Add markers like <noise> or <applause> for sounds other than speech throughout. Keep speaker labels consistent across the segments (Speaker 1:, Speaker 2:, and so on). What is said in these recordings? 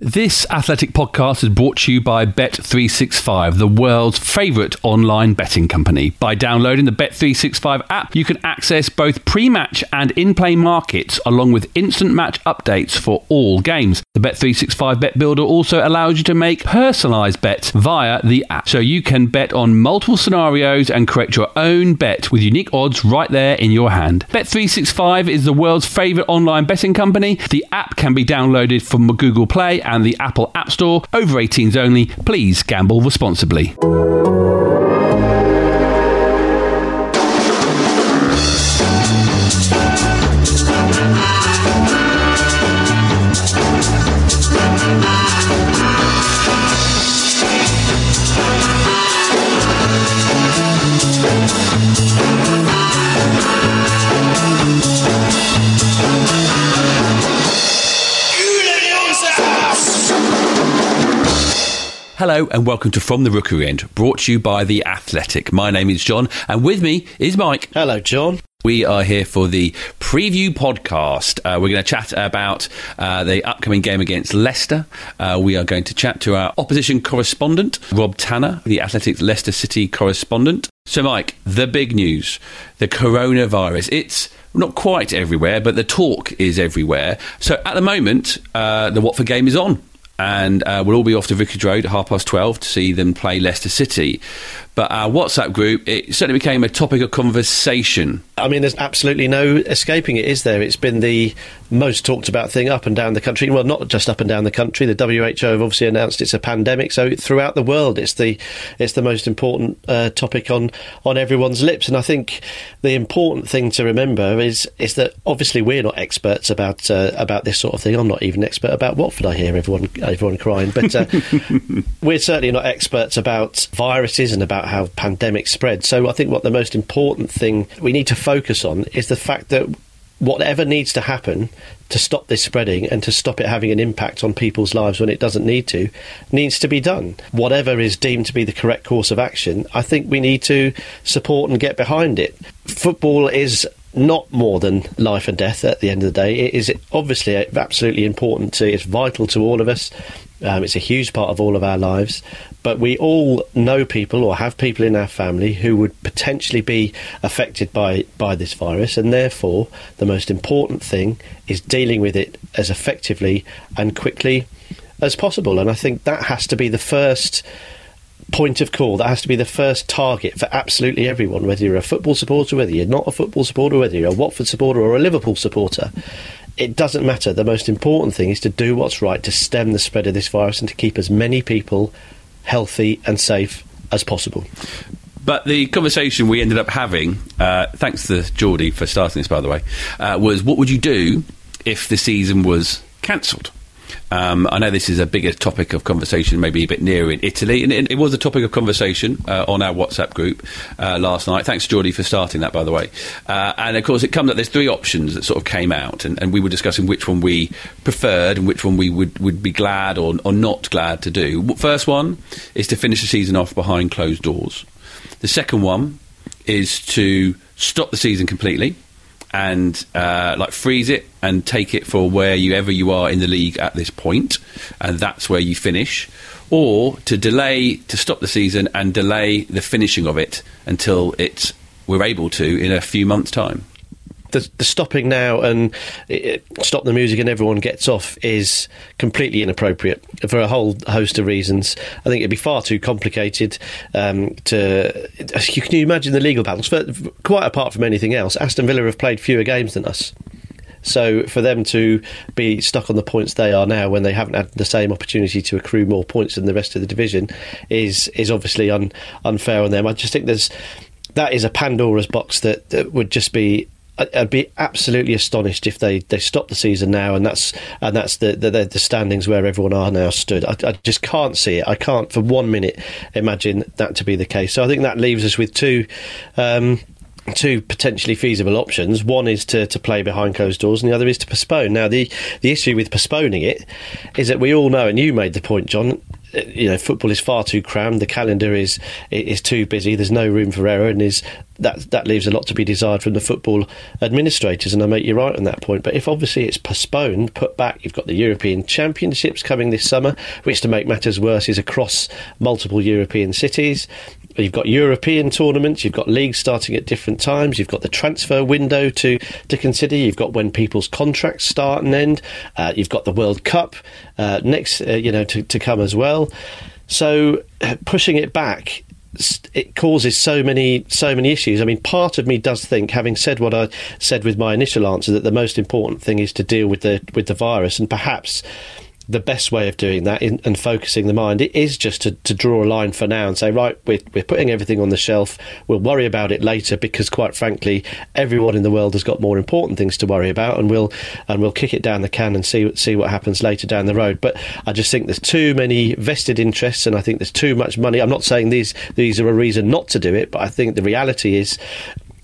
Speaker 1: This athletic podcast is brought to you by Bet365, the world's favourite online betting company. By downloading the Bet365 app, you can access both pre match and in play markets, along with instant match updates for all games. The Bet365 Bet Builder also allows you to make personalised bets via the app, so you can bet on multiple scenarios and create your own bet with unique odds right there in your hand. Bet365 is the world's favourite online betting company. The app can be downloaded from Google Play and the Apple App Store. Over 18s only. Please gamble responsibly. Hello and welcome to From the Rookery End, brought to you by The Athletic. My name is John and with me is Mike.
Speaker 2: Hello, John.
Speaker 1: We are here for the preview podcast. Uh, we're going to chat about uh, the upcoming game against Leicester. Uh, we are going to chat to our opposition correspondent, Rob Tanner, the Athletic Leicester City correspondent. So, Mike, the big news the coronavirus. It's not quite everywhere, but the talk is everywhere. So, at the moment, uh, the Watford game is on and uh, we'll all be off to Vicarage Road at half past 12 to see them play Leicester City. But our WhatsApp group, it certainly became a topic of conversation.
Speaker 2: I mean, there's absolutely no escaping it, is there? It's been the most talked about thing up and down the country. Well, not just up and down the country. The WHO have obviously announced it's a pandemic, so throughout the world, it's the it's the most important uh, topic on on everyone's lips. And I think the important thing to remember is is that obviously we're not experts about uh, about this sort of thing. I'm not even expert about Watford. I hear everyone everyone crying, but uh, <laughs> we're certainly not experts about viruses and about how pandemics spread. So I think what the most important thing we need to focus on is the fact that whatever needs to happen to stop this spreading and to stop it having an impact on people's lives when it doesn't need to needs to be done. Whatever is deemed to be the correct course of action, I think we need to support and get behind it. Football is not more than life and death at the end of the day. It is obviously absolutely important to, it's vital to all of us. Um, it's a huge part of all of our lives. But we all know people or have people in our family who would potentially be affected by, by this virus, and therefore the most important thing is dealing with it as effectively and quickly as possible. And I think that has to be the first point of call. That has to be the first target for absolutely everyone, whether you're a football supporter, whether you're not a football supporter, whether you're a Watford supporter or a Liverpool supporter. It doesn't matter. The most important thing is to do what's right to stem the spread of this virus and to keep as many people healthy and safe as possible.
Speaker 1: But the conversation we ended up having, uh, thanks to Geordie for starting this, by the way, uh, was what would you do if the season was cancelled? Um, I know this is a bigger topic of conversation, maybe a bit nearer in Italy, and it, it was a topic of conversation uh, on our WhatsApp group uh, last night. Thanks, Geordie, for starting that, by the way. Uh, and of course, it comes up. There's three options that sort of came out, and, and, we were discussing which one we preferred and which one we would, would be glad or, or not glad to do. First one is to finish the season off behind closed doors. The second one is to stop the season completely and uh, like freeze it and take it for wherever you are in the league at this point, and that's where you finish, or to delay to stop the season and delay the finishing of it until it's we're able to in a few months' time
Speaker 2: the, the stopping now and it, stop the music and everyone gets off is completely inappropriate for a whole host of reasons. I think it'd be far too complicated um, to. You can you imagine the legal battles? For, quite apart from anything else, Aston Villa have played fewer games than us. So for them to be stuck on the points they are now, when they haven't had the same opportunity to accrue more points than the rest of the division, is is obviously un, unfair on them. I just think there's that is a Pandora's box that, that would just be I'd be absolutely astonished if they, they stop the season now, and that's and that's the, the, the standings where everyone are now stood. I, I, just can't see it. I can't for one minute imagine that to be the case. So I think that leaves us with two. Um, two potentially feasible options. One is to, to play behind closed doors, and the other is to postpone. Now, the, the issue with postponing it is that we all know, and you made the point, John, you know football is far too crammed. The calendar is is too busy. There's no room for error, and is that that leaves a lot to be desired from the football administrators. And I make you right on that point. But if obviously it's postponed, put back, you've got the European Championships coming this summer, which to make matters worse is across multiple European cities. You've got European tournaments, you've got leagues starting at different times, you've got the transfer window to, to consider, you've got when people's contracts start and end, uh, you've got the World Cup uh, next, uh, you know, to, to come as well. So uh, pushing it back it causes so many so many issues. I mean, part of me does think, having said what I said with my initial answer, that the most important thing is to deal with the with the virus, and perhaps the best way of doing that in, and focusing the mind it is just to, to draw a line for now and say right we're, we're putting everything on the shelf. We'll worry about it later because quite frankly everyone in the world has got more important things to worry about and we'll and we'll kick it down the can and see see what happens later down the road. But I just think there's too many vested interests and I think there's too much money. I'm not saying these these are a reason not to do it but I think the reality is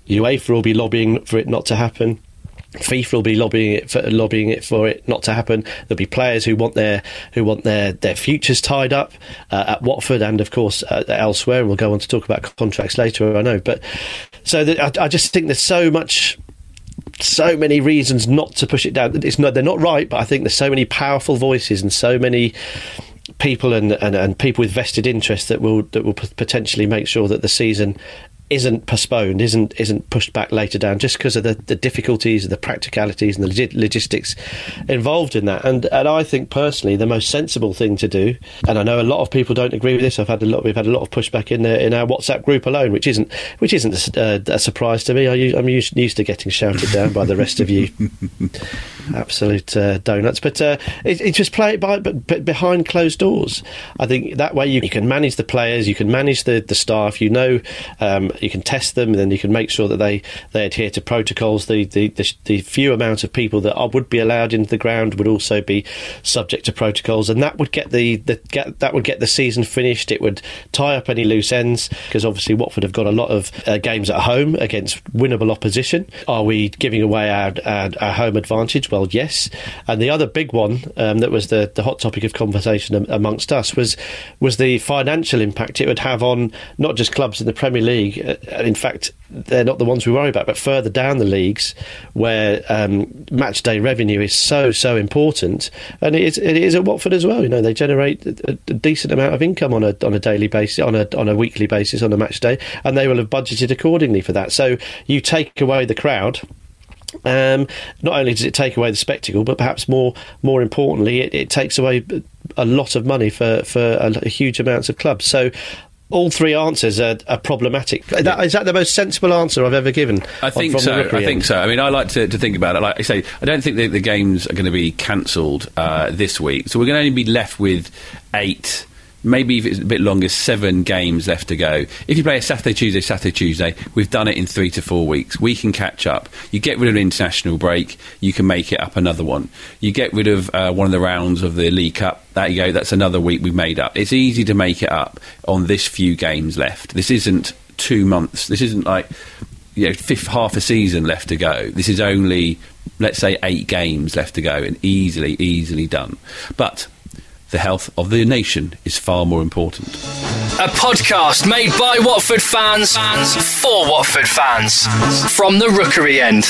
Speaker 2: UEFA will be lobbying for it not to happen FIFA will be lobbying it for lobbying it for it not to happen. There'll be players who want their who want their, their futures tied up uh, at Watford and of course uh, elsewhere. We'll go on to talk about contracts later. I know, but so I, I just think there's so much so many reasons not to push it down. It's not, they're not right, but I think there's so many powerful voices and so many people and, and, and people with vested interest that will that will potentially make sure that the season isn't postponed, isn't isn't pushed back later down, just because of the, the difficulties, the practicalities, and the logistics involved in that. And and I think personally, the most sensible thing to do, and I know a lot of people don't agree with this. I've had a lot, we've had a lot of pushback in the, in our WhatsApp group alone, which isn't which isn't a, a surprise to me. I, am used, used to getting shouted down by the rest of you. <laughs> Absolute uh, donuts, but uh, it, it, just play it by but, but, behind closed doors. I think that way you, you, can manage the players, you can manage the, the staff. You know, um, you can test them, and then you can make sure that they, they adhere to protocols. The, the, the, the few amount of people that would be allowed into the ground would also be subject to protocols, and that would get the, the get, that would get the season finished. It would tie up any loose ends because obviously Watford have got a lot of uh, games at home against winnable opposition. Are we giving away our, our, our home advantage? Well, yes. And the other big one um, that was the, the hot topic of conversation amongst us was was the financial impact it would have on not just clubs in the Premier League, and in fact, they're not the ones we worry about, but further down the leagues where um, match day revenue is so so important, and it is, it is at Watford as well. You know, they generate a, a, decent amount of income on a on a daily basis, on a on a weekly basis, on a match day, and they will have budgeted accordingly for that. So you take away the crowd. Um, not only does it take away the spectacle, but perhaps more more importantly, it, it takes away a lot of money for for a, a huge amounts of clubs. So all three answers are, are problematic. That, is that the most sensible answer I've ever given?
Speaker 1: I think so. I think end? so. I mean, I like to, to, think about it. Like I say, I don't think the, the games are going to be cancelled uh, this week, so we're going to only be left with eight maybe if it's a bit longer, seven games left to go. If you play a Saturday, Tuesday, Saturday, Tuesday, we've done it in three to four weeks. We can catch up. You get rid of an international break, you can make it up another one. You get rid of uh, one of the rounds of the League Cup, there you go, that's another week we've made up. It's easy to make it up on this few games left. This isn't two months. This isn't like you know, fifth half a season left to go. This is only, let's say, eight games left to go, and easily, easily done. But the health of the nation is far more important.
Speaker 3: A podcast made by Watford fans, fans for Watford fans from the Rookery end.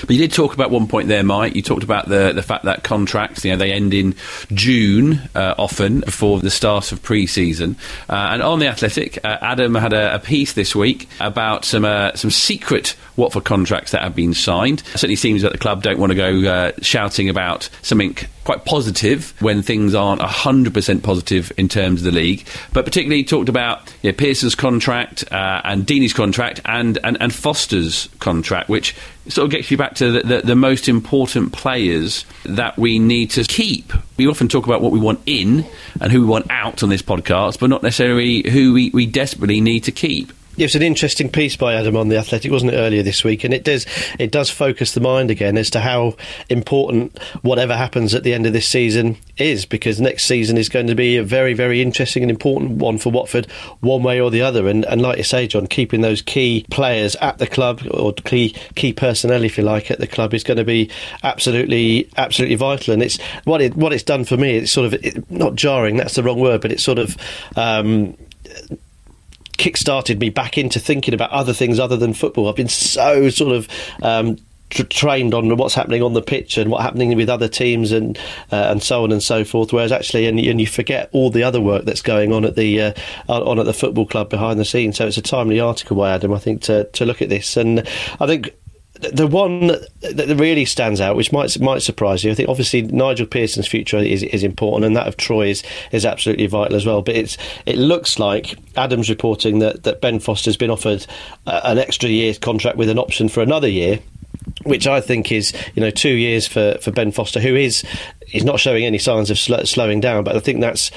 Speaker 1: But you did talk about one point there, Mike. You talked about the the fact that contracts, you know, they end in June uh, often before the start of pre-season. Uh, and on the Athletic, uh, Adam had a, a, piece this week about some uh, some secret Watford contracts that have been signed. It certainly seems that the club don't want to go uh, shouting about something quite positive when things aren't 100% positive in terms of the league. But particularly talked about you know, Pearson's contract uh, and Deeney's contract and, and, and Foster's contract, which sort of gets you back to the, the, the, most important players that we need to keep. We often talk about what we want in and who we want out on this podcast, but not necessarily who we, we desperately need to keep.
Speaker 2: It was an interesting piece by Adam on the Athletic, wasn't it, earlier this week? And it does it does focus the mind again as to how important whatever happens at the end of this season is, because next season is going to be a very very interesting and important one for Watford, one way or the other. And, and like you say, John, keeping those key players at the club or key key personnel, if you like, at the club is going to be absolutely absolutely vital. And it's what it what it's done for me. It's sort of it, not jarring. That's the wrong word, but it's sort of. Um, kick-started me back into thinking about other things other than football. I've been so sort of um, trained on what's happening on the pitch and what's happening with other teams and uh, and so on and so forth. Whereas actually, and, and, you forget all the other work that's going on at the uh, on at the football club behind the scenes. So it's a timely article by Adam, I think, to to look at this. And I think the one that really stands out, which might might surprise you, I think obviously Nigel Pearson's future is, is important, and that of Troy is, is absolutely vital as well. But it's it looks like Adams reporting that, that Ben Foster's been offered uh, an extra year's contract with an option for another year which I think is you know two years for, for Ben Foster, who is is not showing any signs of sl- slowing down. But I think that's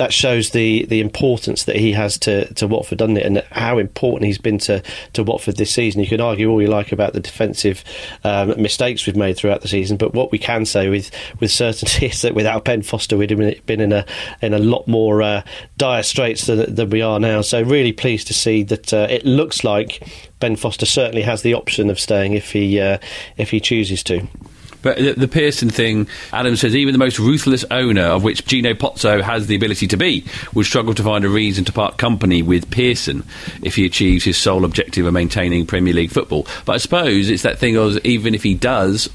Speaker 2: that shows the the importance that he has to, to Watford, doesn't it? And how important he's been to, to Watford this season. You can argue all you like about the defensive um, mistakes we've made throughout the season, but what we can say with, with certainty <laughs> is that without Ben Foster, we'd have been in a in a lot more uh, dire straits than, than we are now. So really pleased to see that uh, it looks like Ben Foster certainly has the option of staying if he uh, if he chooses to.
Speaker 1: But the, the, Pearson thing, Adam says, even the most ruthless owner, of which Gino Pozzo has the ability to be, would struggle to find a reason to part company with Pearson if he achieves his sole objective of maintaining Premier League football. But I suppose it's that thing of even if he does,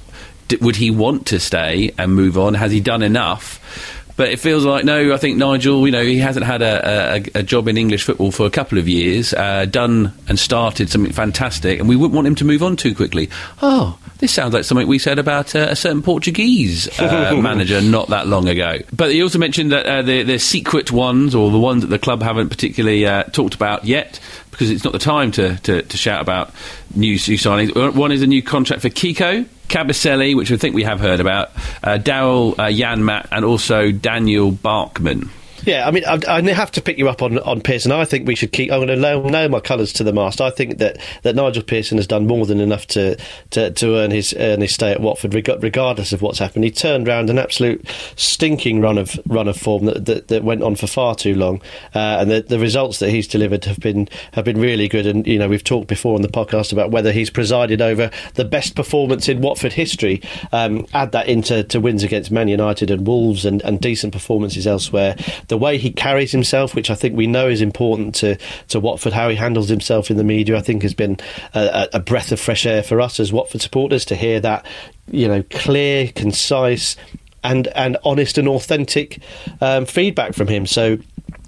Speaker 1: would he want to stay and move on? Has he done enough? But it feels like no. I think Nigel, you know, he hasn't had a, a, a job in English football for a couple of years. Uh, done and started something fantastic, and we wouldn't want him to move on too quickly. Oh, this sounds like something we said about uh, a certain Portuguese uh, <laughs> manager not that long ago. But he also mentioned that uh, the, the secret ones, or the ones that the club haven't particularly uh, talked about yet, because it's not the time to, to, to shout about new, new signings. One is a new contract for Kiko, Kabasele, which I think we have heard about, uh, Daryl uh, Janmaat, and also Daniel Bachmann.
Speaker 2: Yeah, I mean, I, I, have to pick you up on, on Pearson. I think we should keep. I'm going to nail my colours to the mast. I think that, that Nigel Pearson has done more than enough to to, to earn his earn his stay at Watford, regardless of what's happened. He turned around an absolute stinking run of run of form that that, that went on for far too long, uh, and the, the results that he's delivered have been have been really good. And you know, we've talked before on the podcast about whether he's presided over the best performance in Watford history. Um, add that into to wins against Man United and Wolves and, and decent performances elsewhere. The the way he carries himself, which I think we know is important to, to Watford, how he handles himself in the media, I think has been a, a breath of fresh air for us as Watford supporters to hear that, you know, clear, concise, and and honest and authentic um, feedback from him. So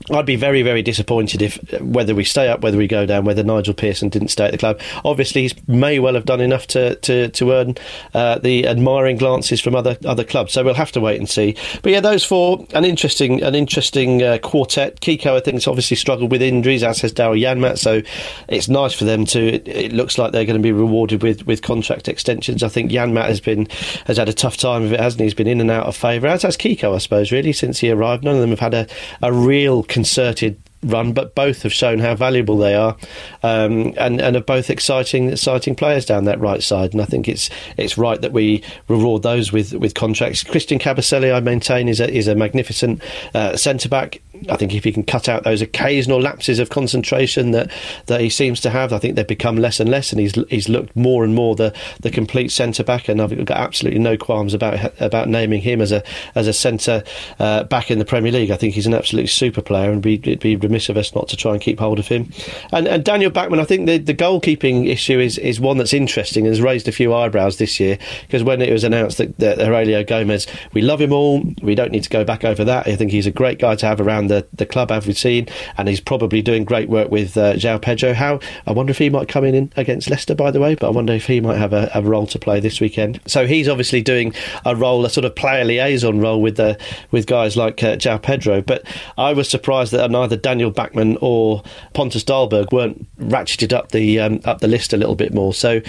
Speaker 2: I'd be very, very disappointed if whether we stay up, whether we go down, whether Nigel Pearson didn't stay at the club. Obviously, he may well have done enough to to, to earn uh, the admiring glances from other other clubs. So we'll have to wait and see. But yeah, those four an interesting an interesting uh, quartet. Kiko, I think, has obviously struggled with injuries, as has Daryl Janmaat. So it's nice for them to. It, it, looks like they're going to be rewarded with, with contract extensions. I think Janmaat has been has had a tough time of it, hasn't he? He's been in and out of favour, as has Kiko, I suppose. Really, since he arrived, none of them have had a, a real concerted run, but both have shown how valuable they are, um, and and are both exciting exciting players down that right side. And I think it's it's right that we reward those with, with contracts. Christian Kabasele, I maintain, is a is a magnificent uh, centre back. I think if he can cut out those occasional lapses of concentration that, that he seems to have, I think they've become less and less, and he's he's looked more and more the, the complete centre back. And I've got absolutely no qualms about about naming him as a as a centre uh, back in the Premier League. I think he's an absolutely super player, and be, it'd be remiss of us not to try and keep hold of him. And, and Daniel Bachmann, I think the, the goalkeeping issue is, is one that's interesting and has raised a few eyebrows this year because when it was announced that, that Heurelho Gomes, we love him all, we don't need to go back over that. I think he's a great guy to have around the, the club, have we seen, and he's probably doing great work with uh, Pedro. How I wonder if he might come in against Leicester, by the way, but I wonder if he might have a, a role to play this weekend. So he's obviously doing a role, a sort of player liaison role with the with guys like uh, Pedro. But I was surprised that neither Daniel Bachmann or Pontus Dahlberg weren't ratcheted up the um, up the list a little bit more. So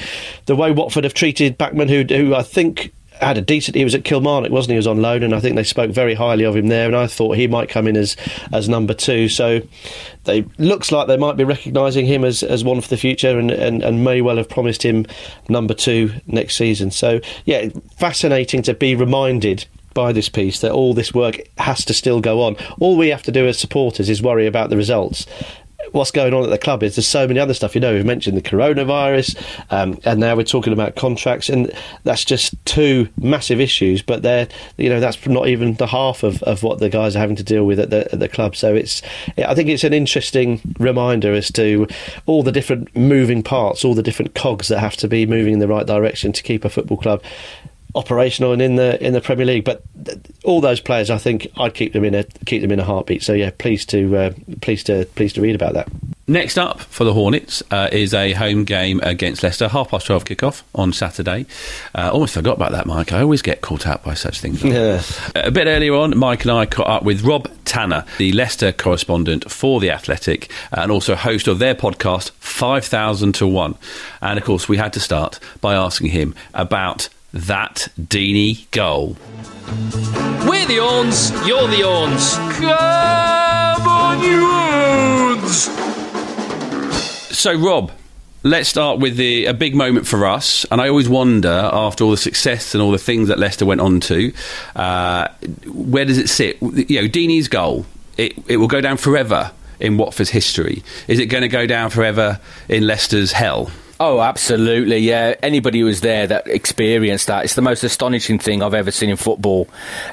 Speaker 2: the way Watford have treated Bachmann, who who I think had a decent. He was at Kilmarnock, wasn't he? He was on loan, and I think they spoke very highly of him there. And I thought he might come in as as number two. So they looks like they might be recognising him as, as one for the future, and, and and may well have promised him number two next season. So yeah, fascinating to be reminded by this piece that all this work has to still go on. All we have to do as supporters is worry about the results what's going on at the club is there's so many other stuff. You know, we've mentioned the coronavirus, um, and now we're talking about contracts, and that's just two massive issues. But they're, you know, that's not even the half of, of what the guys are having to deal with at the, at the club. So it's, I think it's an interesting reminder as to all the different moving parts, all the different cogs that have to be moving in the right direction to keep a football club operational and in the in the Premier League. But th- all those players, I think, I'd keep them in a keep them in a heartbeat. So yeah, pleased to uh, pleased to pleased to read about that.
Speaker 1: Next up for the Hornets uh, is a home game against Leicester, half past twelve kickoff on Saturday. Uh, almost forgot about that, Mike. I always get caught out by such things.
Speaker 2: Yeah.
Speaker 1: A bit earlier on, Mike and I caught up with Rob Tanner, the Leicester correspondent for the Athletic, uh, and also host of their podcast Five Thousand to One. And of course, we had to start by asking him about that Deeney goal.
Speaker 3: We're the Orns, you're the Orns. Come on, you Orns!
Speaker 1: So, Rob, let's start with the a big moment for us. And I always wonder, after all the success and all the things that Leicester went on to, uh, where does it sit? You know, Deeney's goal, it, it will go down forever in Watford's history. Is it going to go down forever in Leicester's hell?
Speaker 4: Oh, absolutely. Yeah. Anybody who was there that experienced that, it's the most astonishing thing I've ever seen in football.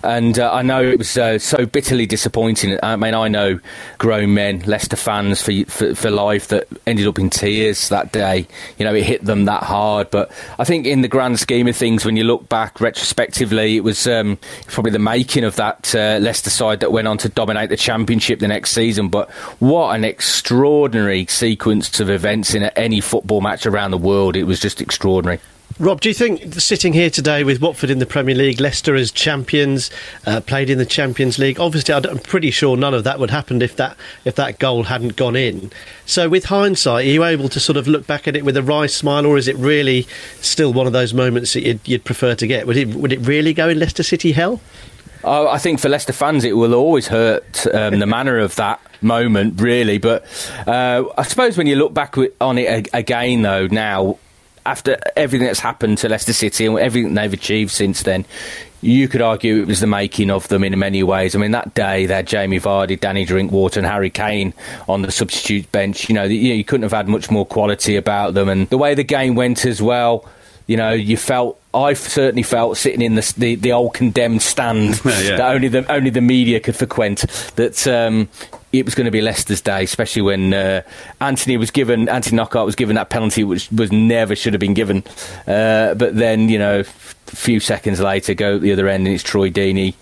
Speaker 4: And uh, I know it was uh, so bitterly disappointing. I mean, I know grown men, Leicester fans for, for, for life that ended up in tears that day. You know, it hit them that hard. But I think in the grand scheme of things, when you look back retrospectively, it was um, probably the making of that uh, Leicester side that went on to dominate the championship the next season. But what an extraordinary sequence of events in any football match around the world. It was just extraordinary.
Speaker 2: Rob, do you think sitting here today with Watford in the Premier League, Leicester as champions, uh, played in the Champions League? Obviously, I'm pretty sure none of that would happen if that if that goal hadn't gone in. So, with hindsight, are you able to sort of look back at it with a wry smile, or is it really still one of those moments that you'd, you'd prefer to get? Would it would it really go in Leicester City hell?
Speaker 4: Uh, I think for Leicester fans, it will always hurt um, the manner of that moment, really. But uh, I suppose when you look back on it again, though, now after everything that's happened to Leicester City and everything they've achieved since then, you could argue it was the making of them in many ways. I mean, that day had Jamie Vardy, Danny Drinkwater, and Harry Kane on the substitute bench. You know, you, you couldn't have had much more quality about them, and the way the game went as well. You know, you felt I certainly felt sitting in the the, the old condemned stand <laughs> yeah. that only the only the media could frequent that um, it was going to be Leicester's day, especially when uh, Antony was given Anthony Knockaert was given that penalty, which was never should have been given. Uh, but then you know, a few seconds later, go at the other end, and it's Troy Deeney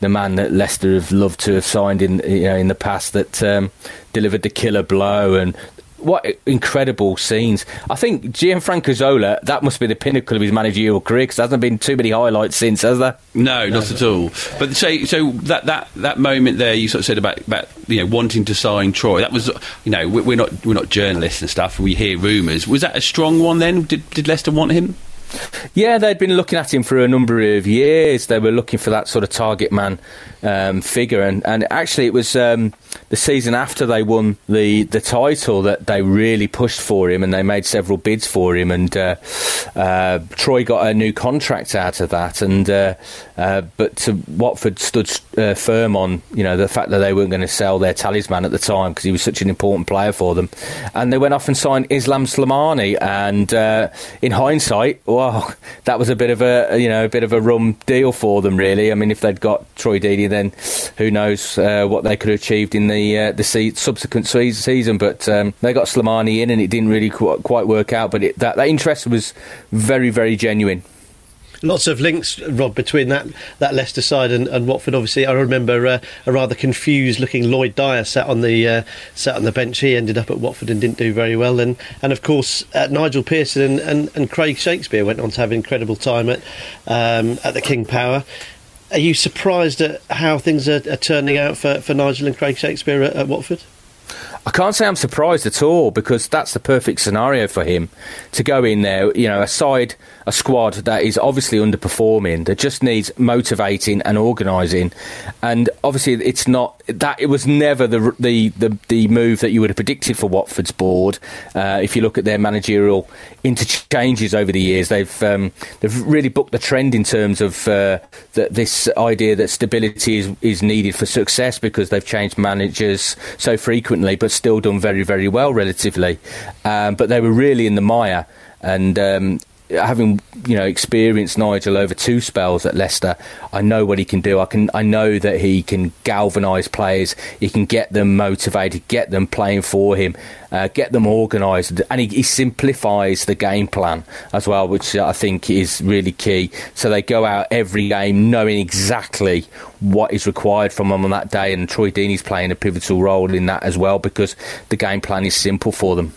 Speaker 4: the man that Leicester have loved to have signed in you know in the past that um, delivered the killer blow and what incredible scenes! I think Gianfranco Zola that must be the pinnacle of his managerial career because there hasn't been too many highlights since, has there?
Speaker 1: No, not at all. But so so that that that moment there, you sort of said about about you know wanting to sign Troy. That was you know we're not we're not journalists and stuff. We hear rumours. Was that a strong one then? Did did Leicester want him?
Speaker 4: Yeah, they'd been looking at him for a number of years. They were looking for that sort of target man um, figure, and, and actually, it was um, the season after they won the, the title that they really pushed for him, and they made several bids for him. And uh, uh, Troy got a new contract out of that, and uh, uh but Watford stood uh, firm on you know the fact that they weren't going to sell their talisman at the time because he was such an important player for them, and they went off and signed Islam Slimani. And uh, in hindsight, well, that was a bit of a you know a bit of a rum deal for them, really. I mean, if they'd got Troy Deeney, then who knows what they could have achieved in the uh, the se- subsequent se- season. But um, they got Slimani in, and it didn't really qu- quite work out. But it, that that interest was very very genuine
Speaker 2: lots of links, Rob, between that, that Leicester side and, and Watford. Obviously, I remember uh, a rather confused-looking Lloyd Dyer sat on the uh, sat on the bench. He ended up at Watford and didn't do very well. And and of course, uh, Nigel Pearson and, and, and, Craig Shakespeare went on to have an incredible time at um, at the King Power. Are you surprised at how things are, are turning out for, for Nigel and Craig Shakespeare at, at Watford?
Speaker 4: I can't say I'm surprised at all because that's the perfect scenario for him to go in there. You know, a side, a squad that is obviously underperforming that just needs motivating and organising, and obviously it's not that it was never the the the, the move that you would have predicted for Watford's board. Uh, if you look at their managerial interchanges over the years, they've um, they've really booked the trend in terms of uh, this idea that stability is is needed for success because they've changed managers so frequently, but still done very, very well relatively. Um, but they were really in the mire. And um, having you know experienced Nigel over two spells at Leicester, I know what he can do. I can I know that he can galvanise players. He can get them motivated, get them playing for him, uh, get them organised, and he, he, simplifies the game plan as well, which I think is really key. So they go out every game knowing exactly what is required from them on that day, and Troy Deeney's playing a pivotal role in that as well because the game plan is simple for them.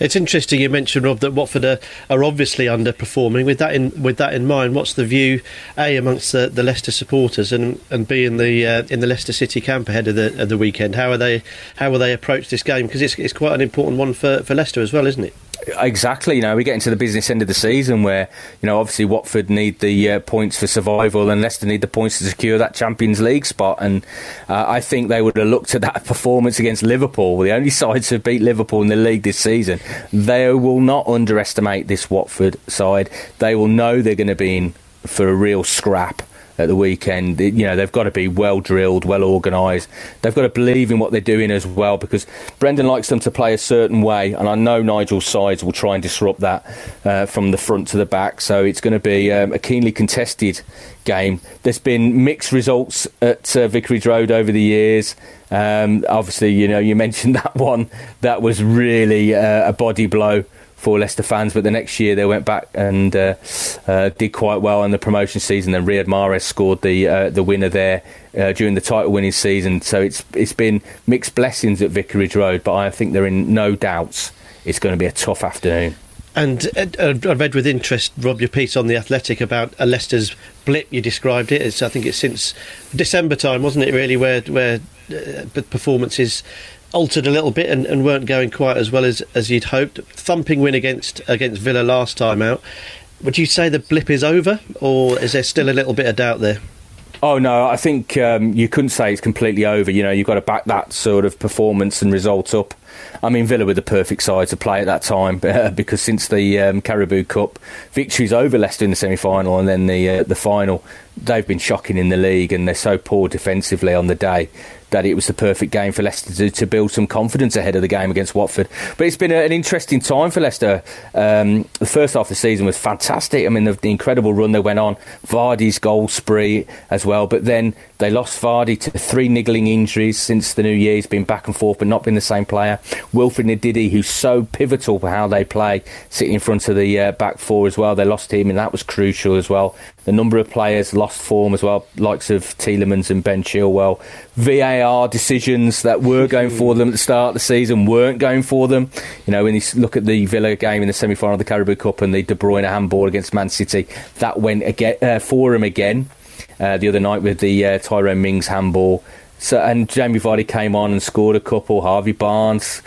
Speaker 2: It's interesting you mentioned Rob that Watford are, are obviously underperforming. With that in with that in mind, what's the view a amongst the, the Leicester supporters and and b in the uh, in the Leicester City camp ahead of the of the weekend? How are they how will they approach this game? Because it's it's quite an important one for, for Leicester as well, isn't it?
Speaker 4: Exactly. You know, we get into the business end of the season where, you know, obviously Watford need the uh, points for survival and Leicester need the points to secure that Champions League spot. And uh, I think they would have looked at that <laughs> performance against Liverpool, the only sides who beat Liverpool in the league this season. They will not underestimate this Watford side. They will know they're going to be in for a real scrap at the weekend. You know, they've got to be well drilled, well organised. They've got to believe in what they're doing as well because Brendan likes them to play a certain way, and I know Nigel's sides will try and disrupt that uh, from the front to the back. So it's going to be um, a keenly contested game. There's been mixed results at uh, Vicarage Road over the years. Um, obviously, you know, you <laughs> mentioned that one. That was really uh, a body blow for Leicester fans. But the next year they went back and uh, uh, did quite well in the promotion season. Then Riyad Mahrez scored the uh, the winner there uh, during the title winning season. So it's it's been mixed blessings at Vicarage Road, but I think they're in no doubts it's going to be a tough afternoon.
Speaker 2: And uh, I read with interest, Rob, your piece on the Athletic about a Leicester's blip. You described it I think it's since December time, wasn't it? Really, where where uh, performances altered a little bit and, and weren't going quite as well as, as you'd hoped. Thumping win against against Villa last time out. Would you say the blip is over, or is there still a little bit of doubt there?
Speaker 4: Oh no, I think um, you couldn't say it's completely over. You know, you've got to back that sort of performance and result up. I mean, Villa were the perfect side to play at that time <laughs> because since the um, Carabao Cup victories over Leicester in the semi-final and then the uh, the final, they've been shocking in the league and they're so poor defensively on the day that it was the perfect game for Leicester to, to, build some confidence ahead of the game against Watford. But it's been a, an interesting time for Leicester. Um, the first half of the season was fantastic. I mean, the, the, incredible run they went on, Vardy's goal spree as well. But then they lost Vardy to three niggling injuries since the new year. He's been back and forth, but not been the same player. Wilfred Ndidi, who's so pivotal for how they play, sitting in front of the uh, back four as well. They lost him, and that was crucial as well. The number of players lost form as well, likes of Tielemans and Ben Chilwell. VAR decisions that were going <laughs> for them at the start of the season weren't going for them. You know, when you look at the Villa game in the semi final of the Carabao Cup and the De Bruyne handball against Man City, that went again, uh, for him again uh, the other night with the uh, Tyrone Mings handball. So, and Jamie Vardy came on and scored a couple. Harvey Barnes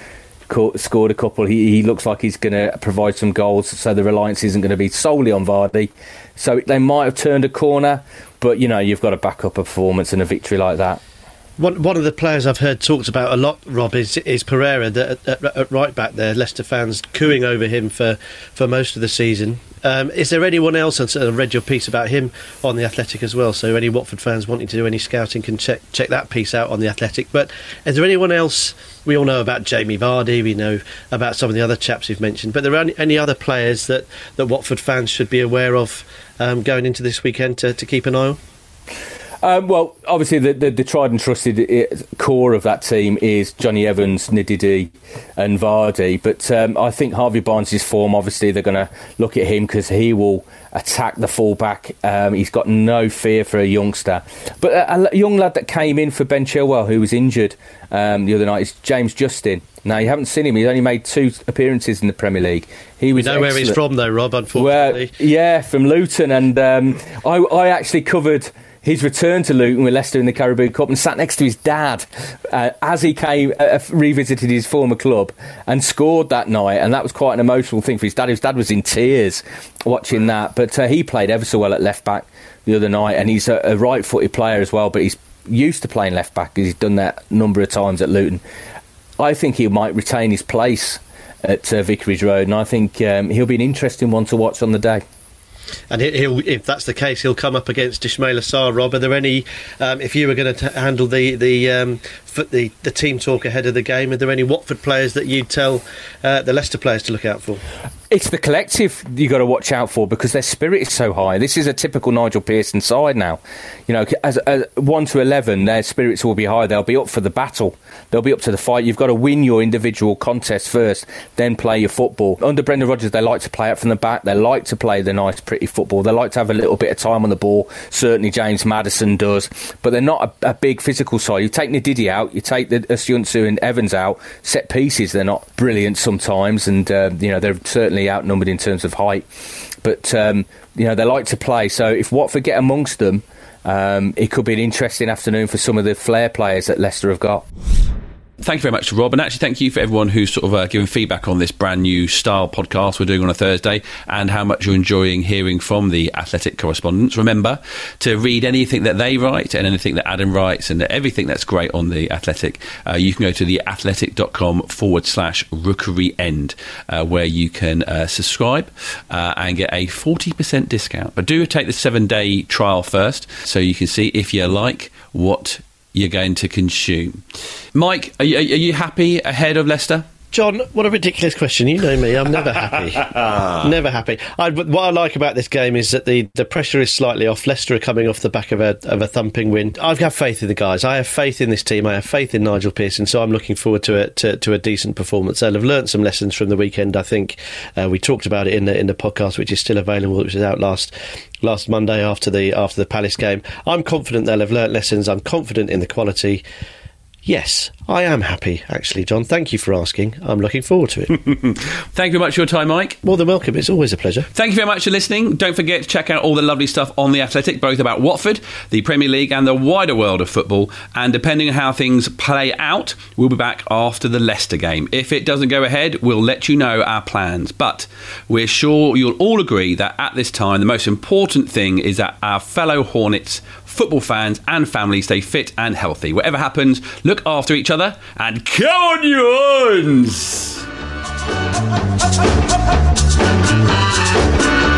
Speaker 4: scored a couple. He, he looks like he's going to provide some goals, so the reliance isn't going to be solely on Vardy. So they might have turned a corner, but you know you've got to back up a performance and a victory like that.
Speaker 2: One, one of the players I've heard talked about a lot, Rob, is, is Pereira at, at, at right back there. Leicester fans cooing over him for, for most of the season. Um, is there anyone else? I read your piece about him on the Athletic as well. So any Watford fans wanting to do any scouting can check check that piece out on the Athletic. But is there anyone else? We all know about Jamie Vardy. We know about some of the other chaps you've mentioned. But there are any, any other players that, that Watford fans should be aware of um, going into this weekend to, to keep an eye on.
Speaker 4: Um, well, obviously, the, the, the, tried and trusted uh, core of that team is Jonny Evans, Ndidi, and Vardy. But um, I think Harvey Barnes' form, obviously, they're going to look at him because he will attack the fullback. Um, he's got no fear for a youngster. But a, a, young lad that came in for Ben Chilwell, who was injured um, the other night, is James Justin. Now you haven't seen him. He's only made two appearances in the Premier League. He was.
Speaker 2: We know
Speaker 4: excellent.
Speaker 2: where he's from, though, Rob. Unfortunately,
Speaker 4: well, yeah, from Luton, and um, I, I actually covered He's returned to Luton with Leicester in the Carabao Cup and sat next to his dad uh, as he came uh, uh, revisited his former club and scored that night. And that was quite an emotional thing for his dad. His dad was in tears watching that. But uh, he played ever so well at left back the other night, and he's a, a right-footed player as well. But he's used to playing left back. Because he's done that a number of times at Luton. I think he might retain his place at uh, Vicarage Road, and I think um, he'll be an interesting one to watch on the day.
Speaker 2: And he'll, if that's the case, he'll come up against Ismaila Sarr. Rob, are there any? Um, if you were going to handle the the, um, the the team talk ahead of the game, are there any Watford players that you'd tell uh, the Leicester players to look out for?
Speaker 4: It's the collective you've got to watch out for because their spirit is so high. This is a typical Nigel Pearson side now. You know, as, as one to eleven, their spirits will be high. They'll be up for the battle. They'll be up to the fight. You've got to win your individual contest first, then play your football. Under Brendan Rodgers, they like to play out from the back. They like to play the nice, pretty football. They like to have a little bit of time on the ball. Certainly, James Maddison does, but they're not a, a big physical side. You take Ndidi out, you take the Söyüncü and Evans out. Set pieces, they're not brilliant sometimes, and uh, you know they're certainly outnumbered in terms of height. But um, you know they like to play. So if Watford get amongst them, um, it could be an interesting afternoon for some of the flair players that Leicester have got.
Speaker 1: Thank you very much to Rob, and actually thank you for everyone who's sort of uh, given feedback on this brand new style podcast we're doing on a Thursday, and how much you're enjoying hearing from the athletic correspondents. Remember to read anything that they write and anything that Adam writes, and everything that's great on the Athletic. Uh, you can go to theathletic.com forward slash rookery end, uh, where you can uh, subscribe uh, and get a 40% discount. But do take the seven day trial first, so you can see if you like what you're going to consume. Mike, are you, are you happy ahead of Leicester?
Speaker 2: John, what a ridiculous question. You know me, I'm never happy. <laughs> never happy. I, what I like about this game is that the, the pressure is slightly off. Leicester are coming off the back of a, of a thumping win. I've got faith in the guys. I have faith in this team. I have faith in Nigel Pearson, so I'm looking forward to a, to, to a decent performance. They'll have learnt some lessons from the weekend, I think. Uh, we talked about it in the, in the podcast, which is still available, which was out last last Monday after the after the Palace game. I'm confident they'll have learnt lessons. I'm confident in the quality. Yes, I am happy, actually, John. Thank you for asking. I'm looking forward to it. <laughs>
Speaker 1: Thank you very much for your time, Mike.
Speaker 2: More than welcome. It's always a pleasure.
Speaker 1: Thank you very much for listening. Don't forget to check out all the lovely stuff on The Athletic, both about Watford, the Premier League, and the wider world of football. And depending on how things play out, we'll be back after the Leicester game. If it doesn't go ahead, we'll let you know our plans. But we're sure you'll all agree that at this time, the most important thing is that our fellow Hornets football fans and families stay fit and healthy. Whatever happens, look after each other and come on, you <laughs>